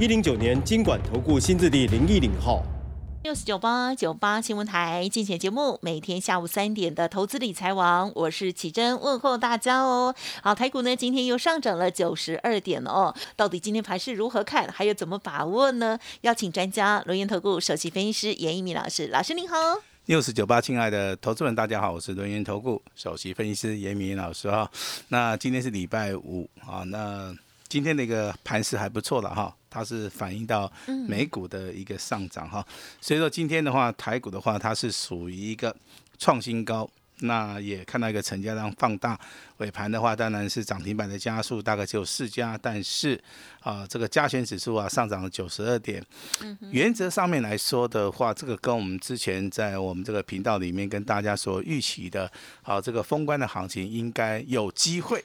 一零九年经管投顾新字第零一零号。六四九八九八新闻台竞选节目，每天下午三点的投资理财王，我是启珍，问候大家哦。好，台股呢今天又上涨了九十二点哦，到底今天盘是如何看，还有怎么把握呢？邀请专家轮研投顾首席分析师严一鸣老师，老师您好。六四九八，亲爱的投资人，大家好，我是轮研投顾首席分析师严明老师哈。那今天是礼拜五啊，那今天的一个盘势还不错了哈，它是反映到美股的一个上涨哈，所以说今天的话，台股的话，它是属于一个创新高。那也看到一个成交量放大，尾盘的话当然是涨停板的加速，大概只有四家，但是啊，这个加权指数啊上涨了九十二点。原则上面来说的话，这个跟我们之前在我们这个频道里面跟大家所预期的，好这个封关的行情应该有机会，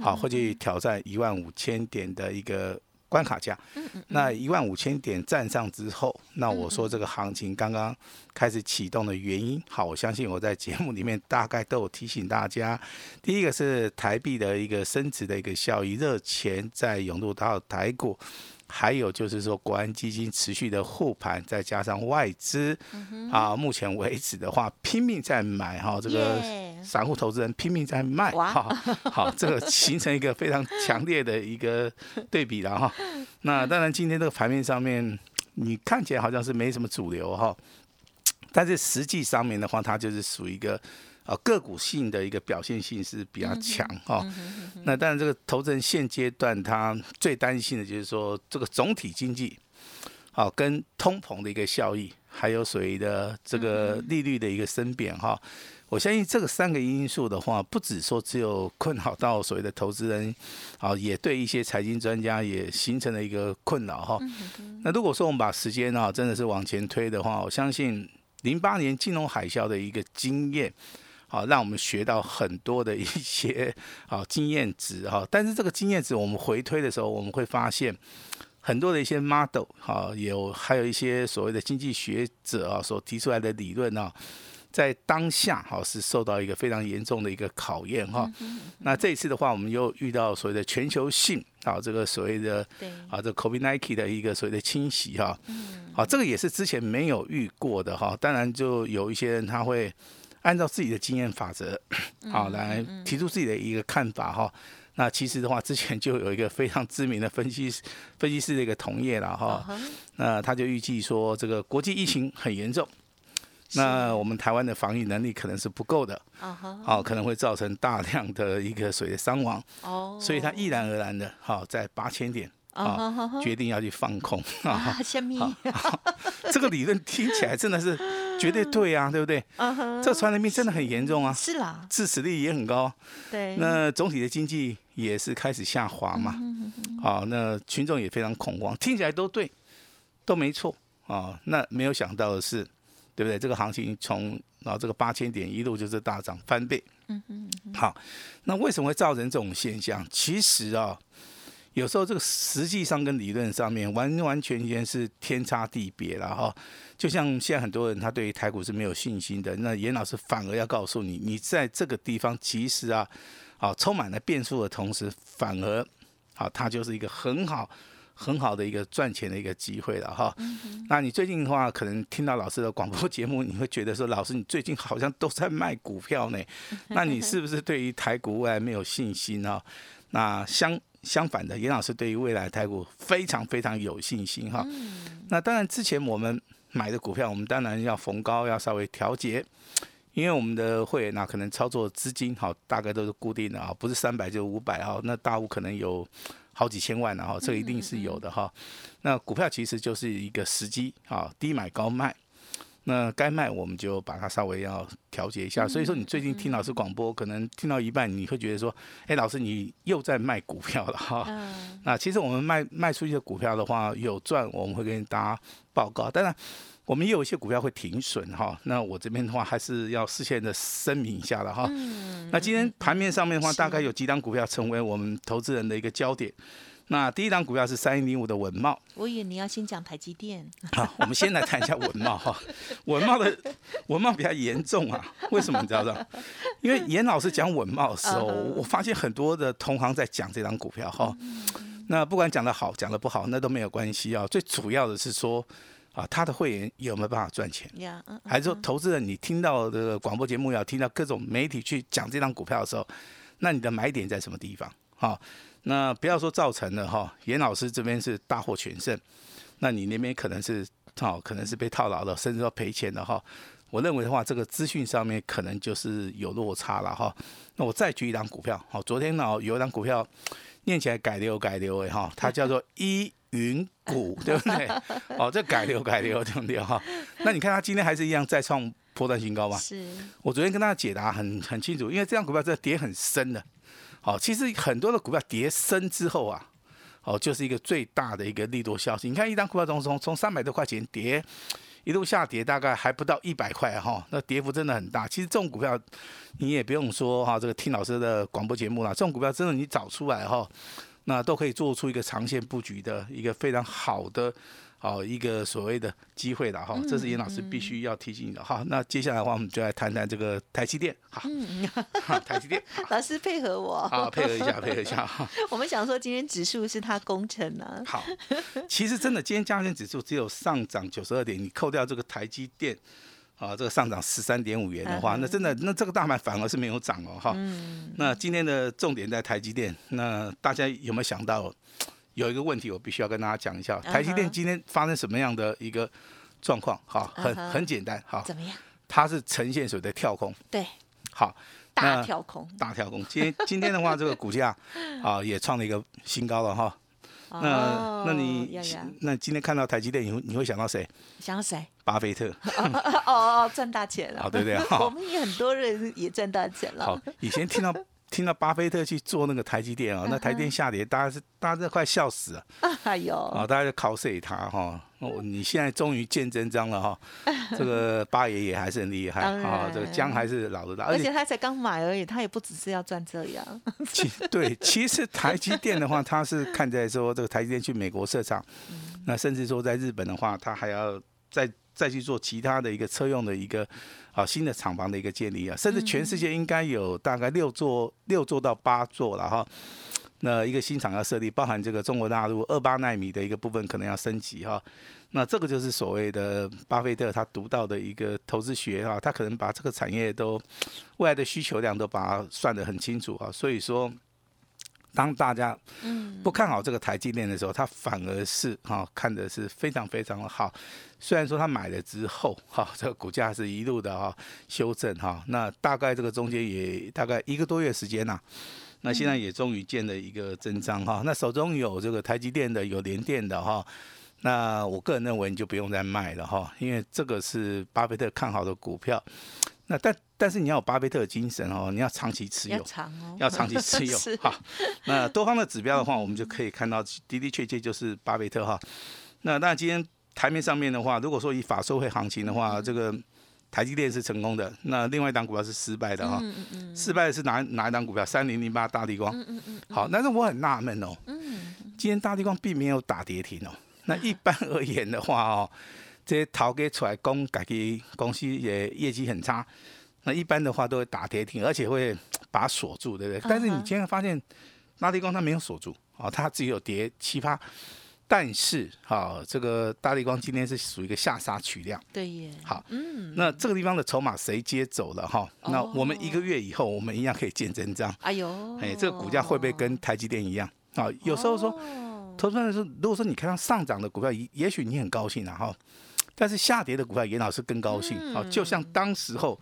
好会去挑战一万五千点的一个。关卡价，那一万五千点站上之后，那我说这个行情刚刚开始启动的原因，好，我相信我在节目里面大概都有提醒大家。第一个是台币的一个升值的一个效益，热钱在涌入到台股。还有就是说，国安基金持续的护盘，再加上外资啊，目前为止的话拼命在买哈，这个散户投资人拼命在卖哈，好，这个形成一个非常强烈的一个对比了哈。那当然，今天这个盘面上面，你看起来好像是没什么主流哈，但是实际上面的话，它就是属于一个。啊，个股性的一个表现性是比较强哈。那当然，这个投资人现阶段他最担心的就是说，这个总体经济，好跟通膨的一个效益，还有所谓的这个利率的一个升贬哈。我相信这个三个因素的话，不止说只有困扰到所谓的投资人，啊，也对一些财经专家也形成了一个困扰哈。那如果说我们把时间啊真的是往前推的话，我相信零八年金融海啸的一个经验。好，让我们学到很多的一些啊经验值哈。但是这个经验值，我们回推的时候，我们会发现很多的一些 model 哈，有还有一些所谓的经济学者啊所提出来的理论啊，在当下哈是受到一个非常严重的一个考验哈。那这一次的话，我们又遇到所谓的全球性啊，这个所谓的啊这 COVID nineteen 的一个所谓的侵袭哈。好，这个也是之前没有遇过的哈。当然，就有一些人他会。按照自己的经验法则，好来提出自己的一个看法哈。那其实的话，之前就有一个非常知名的分析 分析师的一个同业了哈。那他就预计说，这个国际疫情很严重，那我们台湾的防疫能力可能是不够的，好可能会造成大量的一个水的伤亡。哦，所以他毅然而然的，好在八千点。啊，决定要去放空啊！虾米？这个理论听起来真的是绝对对啊，对不对？这传染病真的很严重啊！是啦，致死率也很高。对，那总体的经济也是开始下滑嘛。好，那群众也非常恐慌，听起来都对，都没错啊。那没有想到的是，对不对？这个行情从啊这个八千点一路就是大涨翻倍。嗯嗯。好，那为什么会造成这种现象？其实啊。有时候这个实际上跟理论上面完完全全是天差地别了哈，就像现在很多人他对于台股是没有信心的，那严老师反而要告诉你，你在这个地方其实啊，啊充满了变数的同时，反而好它就是一个很好很好的一个赚钱的一个机会了哈。那你最近的话，可能听到老师的广播节目，你会觉得说，老师你最近好像都在卖股票呢，那你是不是对于台股未来没有信心啊？那相相反的，严老师对于未来台股非常非常有信心哈。那当然，之前我们买的股票，我们当然要逢高要稍微调节，因为我们的会员呢，可能操作资金哈，大概都是固定的啊，不是三百就五百哈。那大户可能有好几千万的哈，这一定是有的哈。那股票其实就是一个时机啊，低买高卖。那该卖我们就把它稍微要调节一下。所以说，你最近听老师广播，可能听到一半，你会觉得说，哎，老师你又在卖股票了哈。那其实我们卖卖出去的股票的话，有赚，我们会跟大家报告。当然，我们也有一些股票会停损哈。那我这边的话，还是要事先的声明一下了哈。那今天盘面上面的话，大概有几档股票成为我们投资人的一个焦点。那第一档股票是三一零五的文茂，我以为你要先讲台积电。好，我们先来谈一下文茂哈。文茂的文茂比较严重啊，为什么你知道吗？因为严老师讲文茂的时候，我发现很多的同行在讲这张股票哈。那不管讲的好讲的不好，那都没有关系啊。最主要的是说啊，他的会员有没有办法赚钱？还是说投资人你听到的广播节目要听到各种媒体去讲这张股票的时候，那你的买点在什么地方？好。那不要说造成了哈，严老师这边是大获全胜，那你那边可能是好，可能是被套牢了，甚至说赔钱的哈。我认为的话，这个资讯上面可能就是有落差了哈。那我再举一档股票，好，昨天呢有一档股票念起来改流改流诶哈，它叫做依云股，对不对？哦，这改流改流对不对哈？那你看它今天还是一样再创破断新高吗？是。我昨天跟大家解答很很清楚，因为这张股票真的跌很深的。好，其实很多的股票跌升之后啊，哦，就是一个最大的一个利多消息。你看，一张股票从从从三百多块钱跌，一路下跌，大概还不到一百块哈，那跌幅真的很大。其实这种股票，你也不用说哈，这个听老师的广播节目啦，这种股票真的你找出来哈，那都可以做出一个长线布局的一个非常好的。哦，一个所谓的机会了哈，这是严老师必须要提醒你的哈。那接下来的话，我们就来谈谈这个台积电。好，台积电，老师配合我。好，配合一下，配合一下。我们想说，今天指数是它工程呢。好，其实真的，今天加权指数只有上涨九十二点，你扣掉这个台积电，啊，这个上涨十三点五元的话，那真的，那这个大盘反而是没有涨哦哈。那今天的重点在台积电，那大家有没有想到？有一个问题，我必须要跟大家讲一下，台积电今天发生什么样的一个状况？哈，很很简单，好，怎么样？它是呈现所谓的跳空，对，好，大跳空，大跳空。今天今天的话，这个股价啊也创了一个新高了哈。那那你那今天看到台积电，你会你会想到谁？想到谁？巴菲特。哦 哦，赚大钱了，好对不对？我们也很多人也赚大钱了。好，以前听到。听到巴菲特去做那个台积电啊，那台电下跌，大家是大家都快笑死了。哎呦，啊，大家就 cos 他哈。哦，你现在终于见真章了哈。这个八爷爷还是很厉害啊，这个姜还是老的大。而且他才刚买而已，他也不只是要赚这样。其对，其实台积电的话，他是看在说这个台积电去美国设厂，那甚至说在日本的话，他还要再再去做其他的一个车用的一个。啊，新的厂房的一个建立啊，甚至全世界应该有大概六座、六座到八座了哈。那一个新厂要设立，包含这个中国大陆二八纳米的一个部分可能要升级哈。那这个就是所谓的巴菲特他独到的一个投资学哈，他可能把这个产业都未来的需求量都把它算得很清楚哈。所以说。当大家不看好这个台积电的时候，他反而是哈看的是非常非常的好。虽然说他买了之后，哈这个股价是一路的哈修正哈，那大概这个中间也大概一个多月时间呐，那现在也终于见了一个真章哈。那手中有这个台积电的，有联电的哈，那我个人认为你就不用再卖了哈，因为这个是巴菲特看好的股票。那但但是你要有巴菲特的精神哦，你要长期持有，要长期持有 哈。那多方的指标的话，我们就可以看到的的确确就是巴菲特哈。那那今天台面上面的话，如果说以法收会行情的话，这个台积电是成功的，那另外一档股票是失败的哈。失败的是哪哪一档股票？三零零八大地光。好，但是我很纳闷哦。今天大地光并没有打跌停哦。那一般而言的话哦。这些逃给出来公改给公司也业绩很差，那一般的话都会打跌停，而且会把它锁住，对不对？但是你今天发现，拉力光它没有锁住，哦，它只有跌七八，但是哈，这个大力光今天是属于一个下杀取量，对耶。好，嗯，那这个地方的筹码谁接走了哈？那我们一个月以后，我们一样可以见真章。哎呦，哎，这个股价会不会跟台积电一样？啊，有时候说，投资人说，如果说你看到上涨的股票，也也许你很高兴啊，哈。但是下跌的股票，严老师更高兴啊！就像当时候，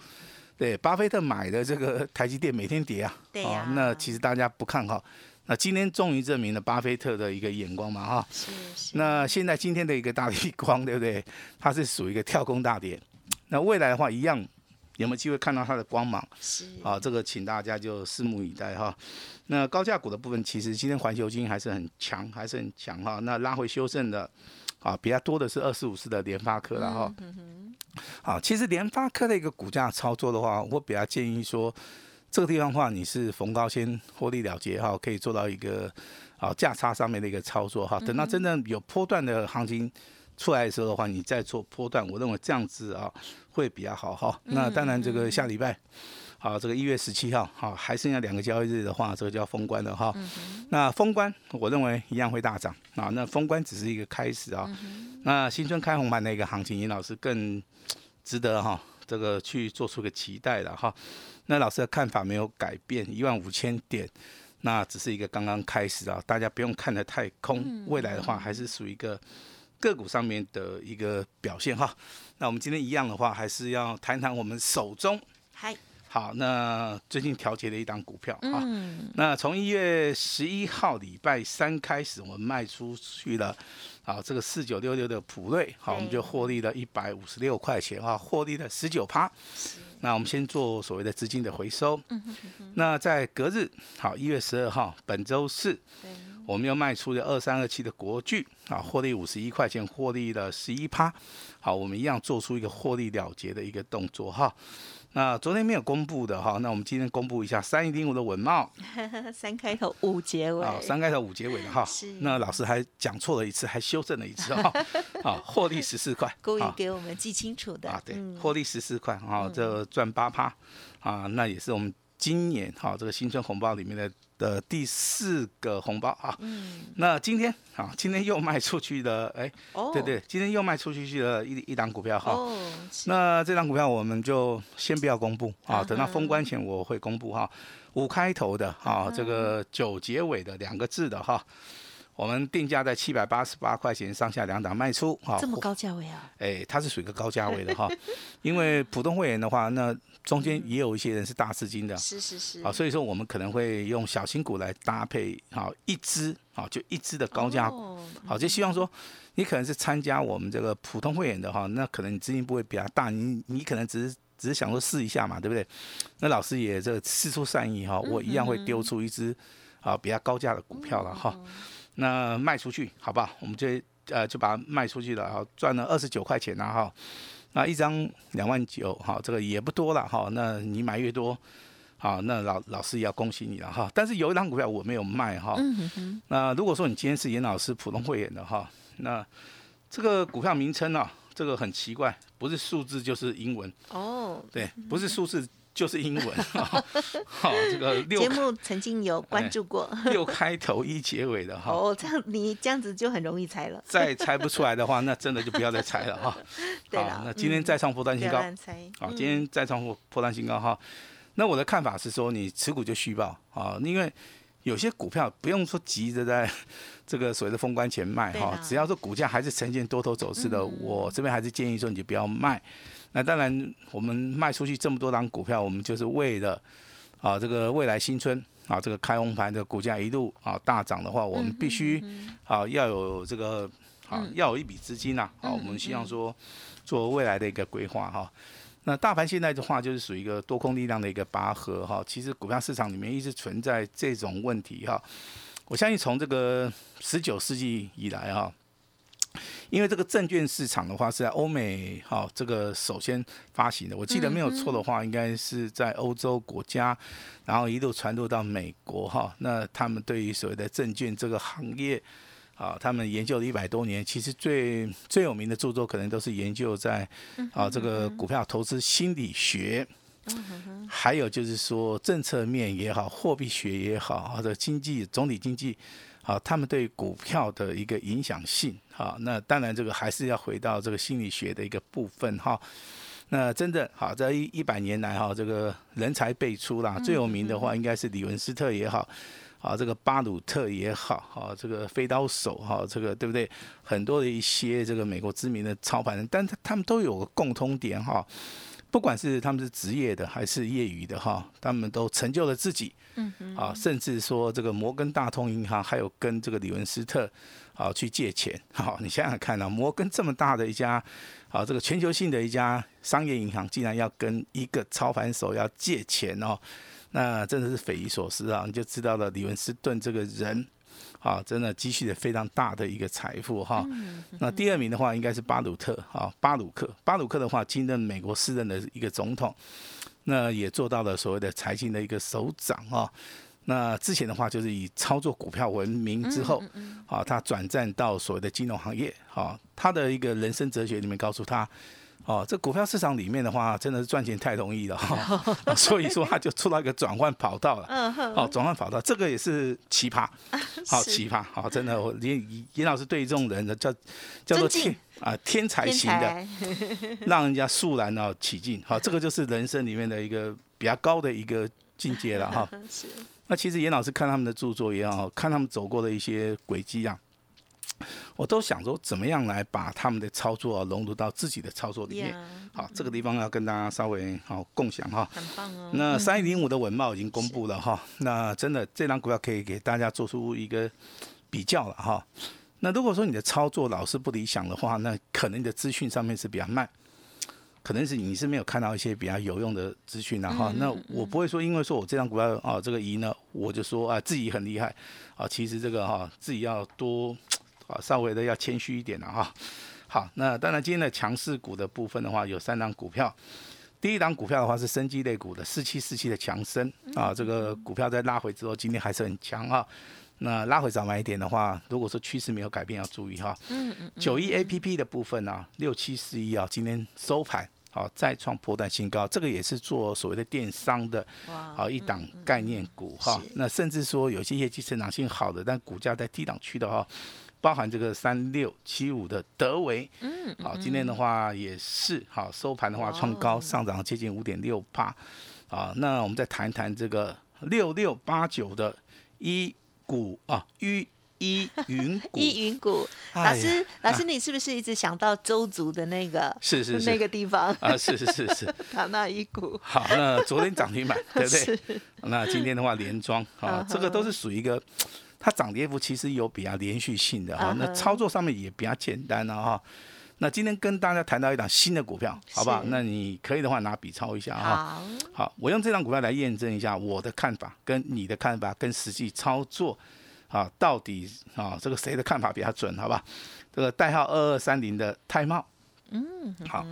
对巴菲特买的这个台积电每天跌啊，啊，那其实大家不看好，那今天终于证明了巴菲特的一个眼光嘛，哈。是是。那现在今天的一个大力光，对不对？它是属于一个跳空大跌，那未来的话，一样有没有机会看到它的光芒？是啊，这个请大家就拭目以待哈。那高价股的部分，其实今天环球金还是很强，还是很强哈。那拉回修正的啊，比较多的是二四五四的联发科了哈。好，其实联发科的一个股价操作的话，我比较建议说，这个地方的话，你是逢高先获利了结哈，可以做到一个啊价差上面的一个操作哈。等到真正有波段的行情出来的时候的话，你再做波段，我认为这样子啊会比较好哈。那当然，这个下礼拜。好，这个一月十七号，好，还剩下两个交易日的话，这个就要封关了哈。那封关，我认为一样会大涨啊。那封关只是一个开始啊。那新春开红盘的一个行情，尹老师更值得哈，这个去做出个期待了哈。那老师的看法没有改变，一万五千点，那只是一个刚刚开始啊，大家不用看得太空，未来的话还是属于一个个股上面的一个表现哈。那我们今天一样的话，还是要谈谈我们手中。嗨。好，那最近调节的一档股票啊，那从一月十一号礼拜三开始，我们卖出去了，啊，这个四九六六的普瑞，好，我们就获利了一百五十六块钱啊，获利了十九趴。那我们先做所谓的资金的回收。那在隔日，好，一月十二号，本周四，我们又卖出了二三二七的国巨，啊，获利五十一块钱，获利了十一趴。好，我们一样做出一个获利了结的一个动作哈。那昨天没有公布的哈，那我们今天公布一下三一零五的文茂，三开头五结尾，啊三开头五结尾的哈。是。那老师还讲错了一次，还修正了一次哈。好，获利十四块。故意给我们记清楚的。啊，对，获利十四块啊，这赚八趴啊，那也是我们今年哈这个新春红包里面的。的第四个红包啊，嗯，那今天啊，今天又卖出去的，哎，哦，对对，今天又卖出去去了一一档股票哈，哦，那这档股票我们就先不要公布啊，等到封关前我会公布哈，五开头的啊，这个九结尾的两个字的哈，我们定价在七百八十八块钱上下两档卖出哈，这么高价位啊？哎，它是属于一个高价位的哈，因为普通会员的话那。中间也有一些人是大资金的，是是是，啊，所以说我们可能会用小型股来搭配，好一只，好就一只的高价股，好就希望说你可能是参加我们这个普通会员的哈，那可能你资金不会比较大，你你可能只是只是想说试一下嘛，对不对？那老师也这试出善意哈，我一样会丢出一只啊比较高价的股票了哈，那卖出去好不好？我们就呃就把它卖出去了，然后赚了二十九块钱了哈。那一张两万九，哈，这个也不多了，哈。那你买越多，好，那老老师也要恭喜你了，哈。但是有一张股票我没有卖，哈。那如果说你今天是严老师普通会员的，哈，那这个股票名称呢，这个很奇怪，不是数字就是英文。哦。对，不是数字。就是英文，好，这个六节目曾经有关注过六开头一结尾的哈。哦，这样你这样子就很容易猜了。再猜不出来的话，那真的就不要再猜了哈。好，那今天再创破单新高。好，今天再创破破单新高哈。那我的看法是说，你持股就虚报啊，因为有些股票不用说急着在 这个所谓的封关前卖哈，只要说股价还是呈现多头走势的，我这边还是建议说你就不要卖。那当然，我们卖出去这么多档股票，我们就是为了啊，这个未来新春啊，这个开红盘的股价一路啊大涨的话，我们必须啊要有这个啊要有一笔资金呐啊，我们希望说做未来的一个规划哈。那大盘现在的话，就是属于一个多空力量的一个拔河哈。其实股票市场里面一直存在这种问题哈。我相信从这个十九世纪以来哈。因为这个证券市场的话是在欧美哈，这个首先发行的，我记得没有错的话，应该是在欧洲国家，然后一路传入到美国哈。那他们对于所谓的证券这个行业，啊，他们研究了一百多年，其实最最有名的著作可能都是研究在啊这个股票投资心理学，还有就是说政策面也好，货币学也好，或者经济总体经济。好，他们对股票的一个影响性，好，那当然这个还是要回到这个心理学的一个部分哈。那真的好，在一一百年来哈，这个人才辈出啦，最有名的话应该是李文斯特也好，啊，这个巴鲁特也好，哈，这个飞刀手哈，这个对不对？很多的一些这个美国知名的操盘人，但他他们都有个共通点哈，不管是他们是职业的还是业余的哈，他们都成就了自己。嗯啊，甚至说这个摩根大通银行还有跟这个李文斯特啊去借钱。好，你想想看啊，摩根这么大的一家啊，这个全球性的一家商业银行，竟然要跟一个操盘手要借钱哦，那真的是匪夷所思啊！你就知道了李文斯顿这个人。啊，真的积蓄了非常大的一个财富哈。那第二名的话应该是巴鲁特啊，巴鲁克，巴鲁克的话经任美国四任的一个总统，那也做到了所谓的财经的一个首长啊。那之前的话就是以操作股票闻名之后，啊，他转战到所谓的金融行业，啊，他的一个人生哲学里面告诉他。哦，这股票市场里面的话，真的是赚钱太容易了哈，所以说它就出到一个转换跑道了。哦，转换跑道，这个也是奇葩，好奇葩，好，真的，我严严老师对于这种人的叫叫做天啊天才型的，让人家肃然哦起敬。好，这个就是人生里面的一个比较高的一个境界了哈。是。那其实严老师看他们的著作也好，看他们走过的一些轨迹啊。我都想说，怎么样来把他们的操作融入到自己的操作里面？好，这个地方要跟大家稍微好共享哈。很棒哦。那三一零五的文茂已经公布了哈，那真的这张股票可以给大家做出一个比较了哈。那如果说你的操作老是不理想的话，那可能你的资讯上面是比较慢，可能是你是没有看到一些比较有用的资讯啊哈。那我不会说，因为说我这张股票啊这个赢呢，我就说啊自己很厉害啊。其实这个哈自己要多。啊，稍微的要谦虚一点了哈。好，那当然今天的强势股的部分的话，有三档股票。第一档股票的话是生机类股的四七四七的强生啊，这个股票在拉回之后，今天还是很强啊。那拉回早买一点的话，如果说趋势没有改变，要注意哈。嗯嗯。九一 A P P 的部分呢，六七四一啊，今天收盘好再创破断新高，这个也是做所谓的电商的，好一档概念股哈。那甚至说有些业绩成长性好的，但股价在低档区的哈。包含这个三六七五的德维，嗯，好，今天的话也是好收盘的话创高上涨接近五点六八，啊，那我们再谈一谈这个六六八九的一股啊，一一云股，一云股，老师，老师，你是不是一直想到周族的那个？是是是。那个地方？啊，是是是是，好，那一股，好，那昨天涨停板，对不对？那今天的话连庄，啊，这个都是属于一个。它涨跌幅其实有比较连续性的哈，那操作上面也比较简单了哈。那今天跟大家谈到一档新的股票，好不好？那你可以的话拿笔抄一下哈。好，我用这张股票来验证一下我的看法跟你的看法跟实际操作啊，到底啊这个谁的看法比较准？好吧？这个代号二二三零的泰茂，嗯，好。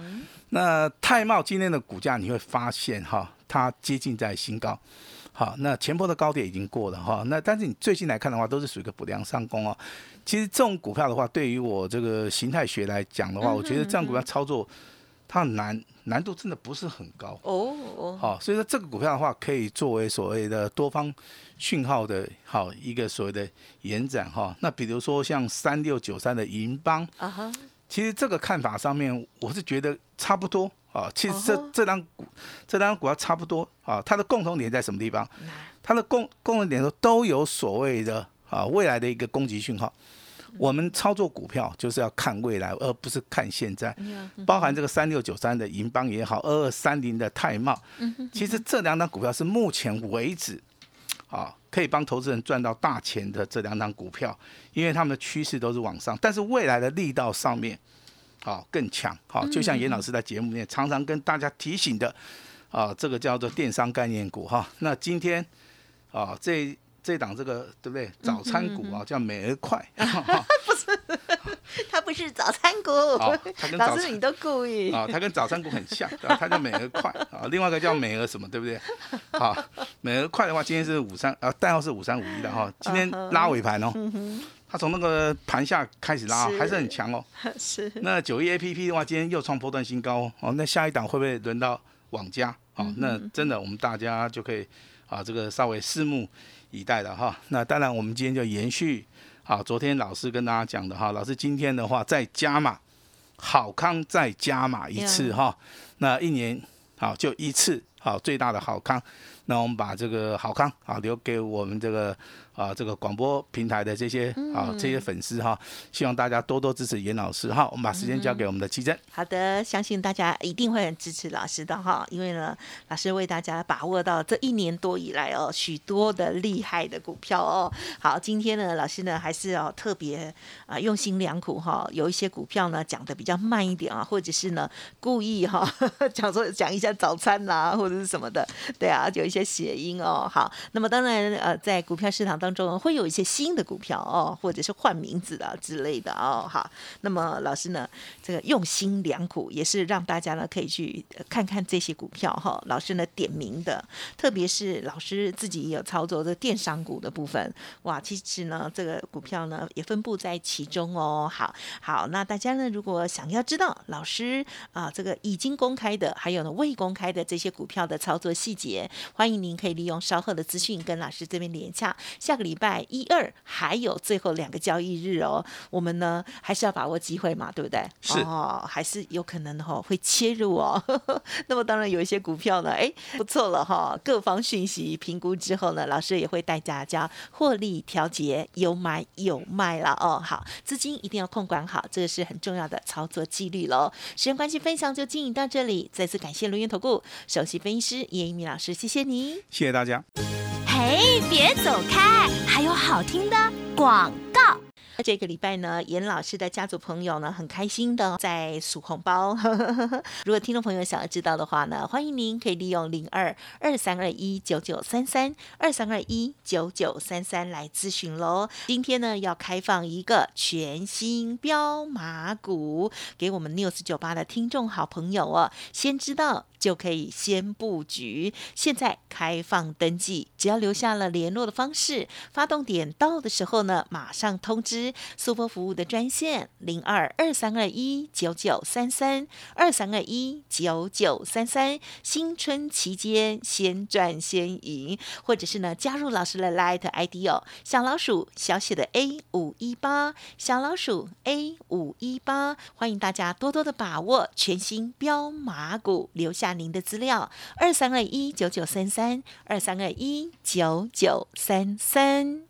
那泰茂今天的股价你会发现哈，它接近在新高。好，那前波的高点已经过了哈，那但是你最近来看的话，都是属于一个补良上攻哦。其实这种股票的话，对于我这个形态学来讲的话，我觉得这样股票操作它难难度真的不是很高哦。好，所以说这个股票的话，可以作为所谓的多方讯号的好一个所谓的延展哈。那比如说像三六九三的银邦啊哈，其实这个看法上面，我是觉得差不多。啊，其实这这张股，这张股票差不多啊。它的共同点在什么地方？它的共共同点都都有所谓的啊未来的一个攻击讯号。我们操作股票就是要看未来，而不是看现在。包含这个三六九三的银邦也好，二二三零的泰茂，其实这两张股票是目前为止啊可以帮投资人赚到大钱的这两张股票，因为他们的趋势都是往上，但是未来的力道上面。好，更强好，就像严老师在节目里面常常跟大家提醒的，啊，这个叫做电商概念股哈。那今天啊，这这档这个对不对？早餐股啊，叫美而快。不是，它不是早餐股。老师，你都故意。啊，它跟早餐股很像，它叫美而快啊。另外一个叫美而什么，对不对？好，美而快的话，今天是五三啊，代号是五三五一的哈。今天 拉尾盘哦。它从那个盘下开始拉，还是很强哦。是。那九一 A P P 的话，今天又创波段新高哦。那下一档会不会轮到网家？哦，那真的我们大家就可以啊，这个稍微拭目以待了哈。那当然，我们今天就延续啊，昨天老师跟大家讲的哈，老师今天的话再加码，好康再加码一次哈。那一年好就一次好最大的好康。那我们把这个好康啊留给我们这个啊这个广播平台的这些啊这些粉丝哈，希望大家多多支持严老师哈。我们把时间交给我们的奇珍。好的，相信大家一定会很支持老师的哈，因为呢，老师为大家把握到这一年多以来哦许多的厉害的股票哦。好，今天呢，老师呢还是要特别啊用心良苦哈，有一些股票呢讲的比较慢一点啊，或者是呢故意哈讲说讲一下早餐啦或者是什么的，对啊，有一些谐音哦。好，那么当然呃在股票市场当中会有一些新的股票哦，或者是换名字啊之类的哦。好，那么老师呢这个用心良苦也是让大家呢可以去看看这些股票哈。老师呢点名的，特别是老师自己也有操作的电商股的部分，哇，其实呢这个股票呢也分布在其中哦。好，好，那大家呢如果想要知道老师啊这个已经公开的，还有呢未公开的这些股票的操作细节，欢迎您可以利用稍后的资讯跟老师这边连洽。个礼拜一二还有最后两个交易日哦，我们呢还是要把握机会嘛，对不对？是哦，还是有可能哈、会切入哦。那么当然有一些股票呢，哎不错了哈、各方讯息评估之后呢，老师也会带大家获利调节，有买有卖了哦。好，资金一定要控管好，这个是很重要的操作纪律喽。时间关系，分享就进行到这里，再次感谢轮源投顾首席分析师叶一鸣老师，谢谢你。谢谢大家。哎，别走开，还有好听的广告。这个礼拜呢，严老师的家族朋友呢，很开心的在数红包。如果听众朋友想要知道的话呢，欢迎您可以利用零二二三二一九九三三二三二一九九三三来咨询喽。今天呢，要开放一个全新标码股给我们 News 九八的听众好朋友哦，先知道。就可以先布局。现在开放登记，只要留下了联络的方式，发动点到的时候呢，马上通知苏波服务的专线零二二三二一九九三三二三二一九九三三。新春期间先赚先赢，或者是呢加入老师的 Light ID 哦，小老鼠小写的 A 五一八，小老鼠 A 五一八，欢迎大家多多的把握全新标马股，留下您的资料二三二一九九三三二三二一九九三三。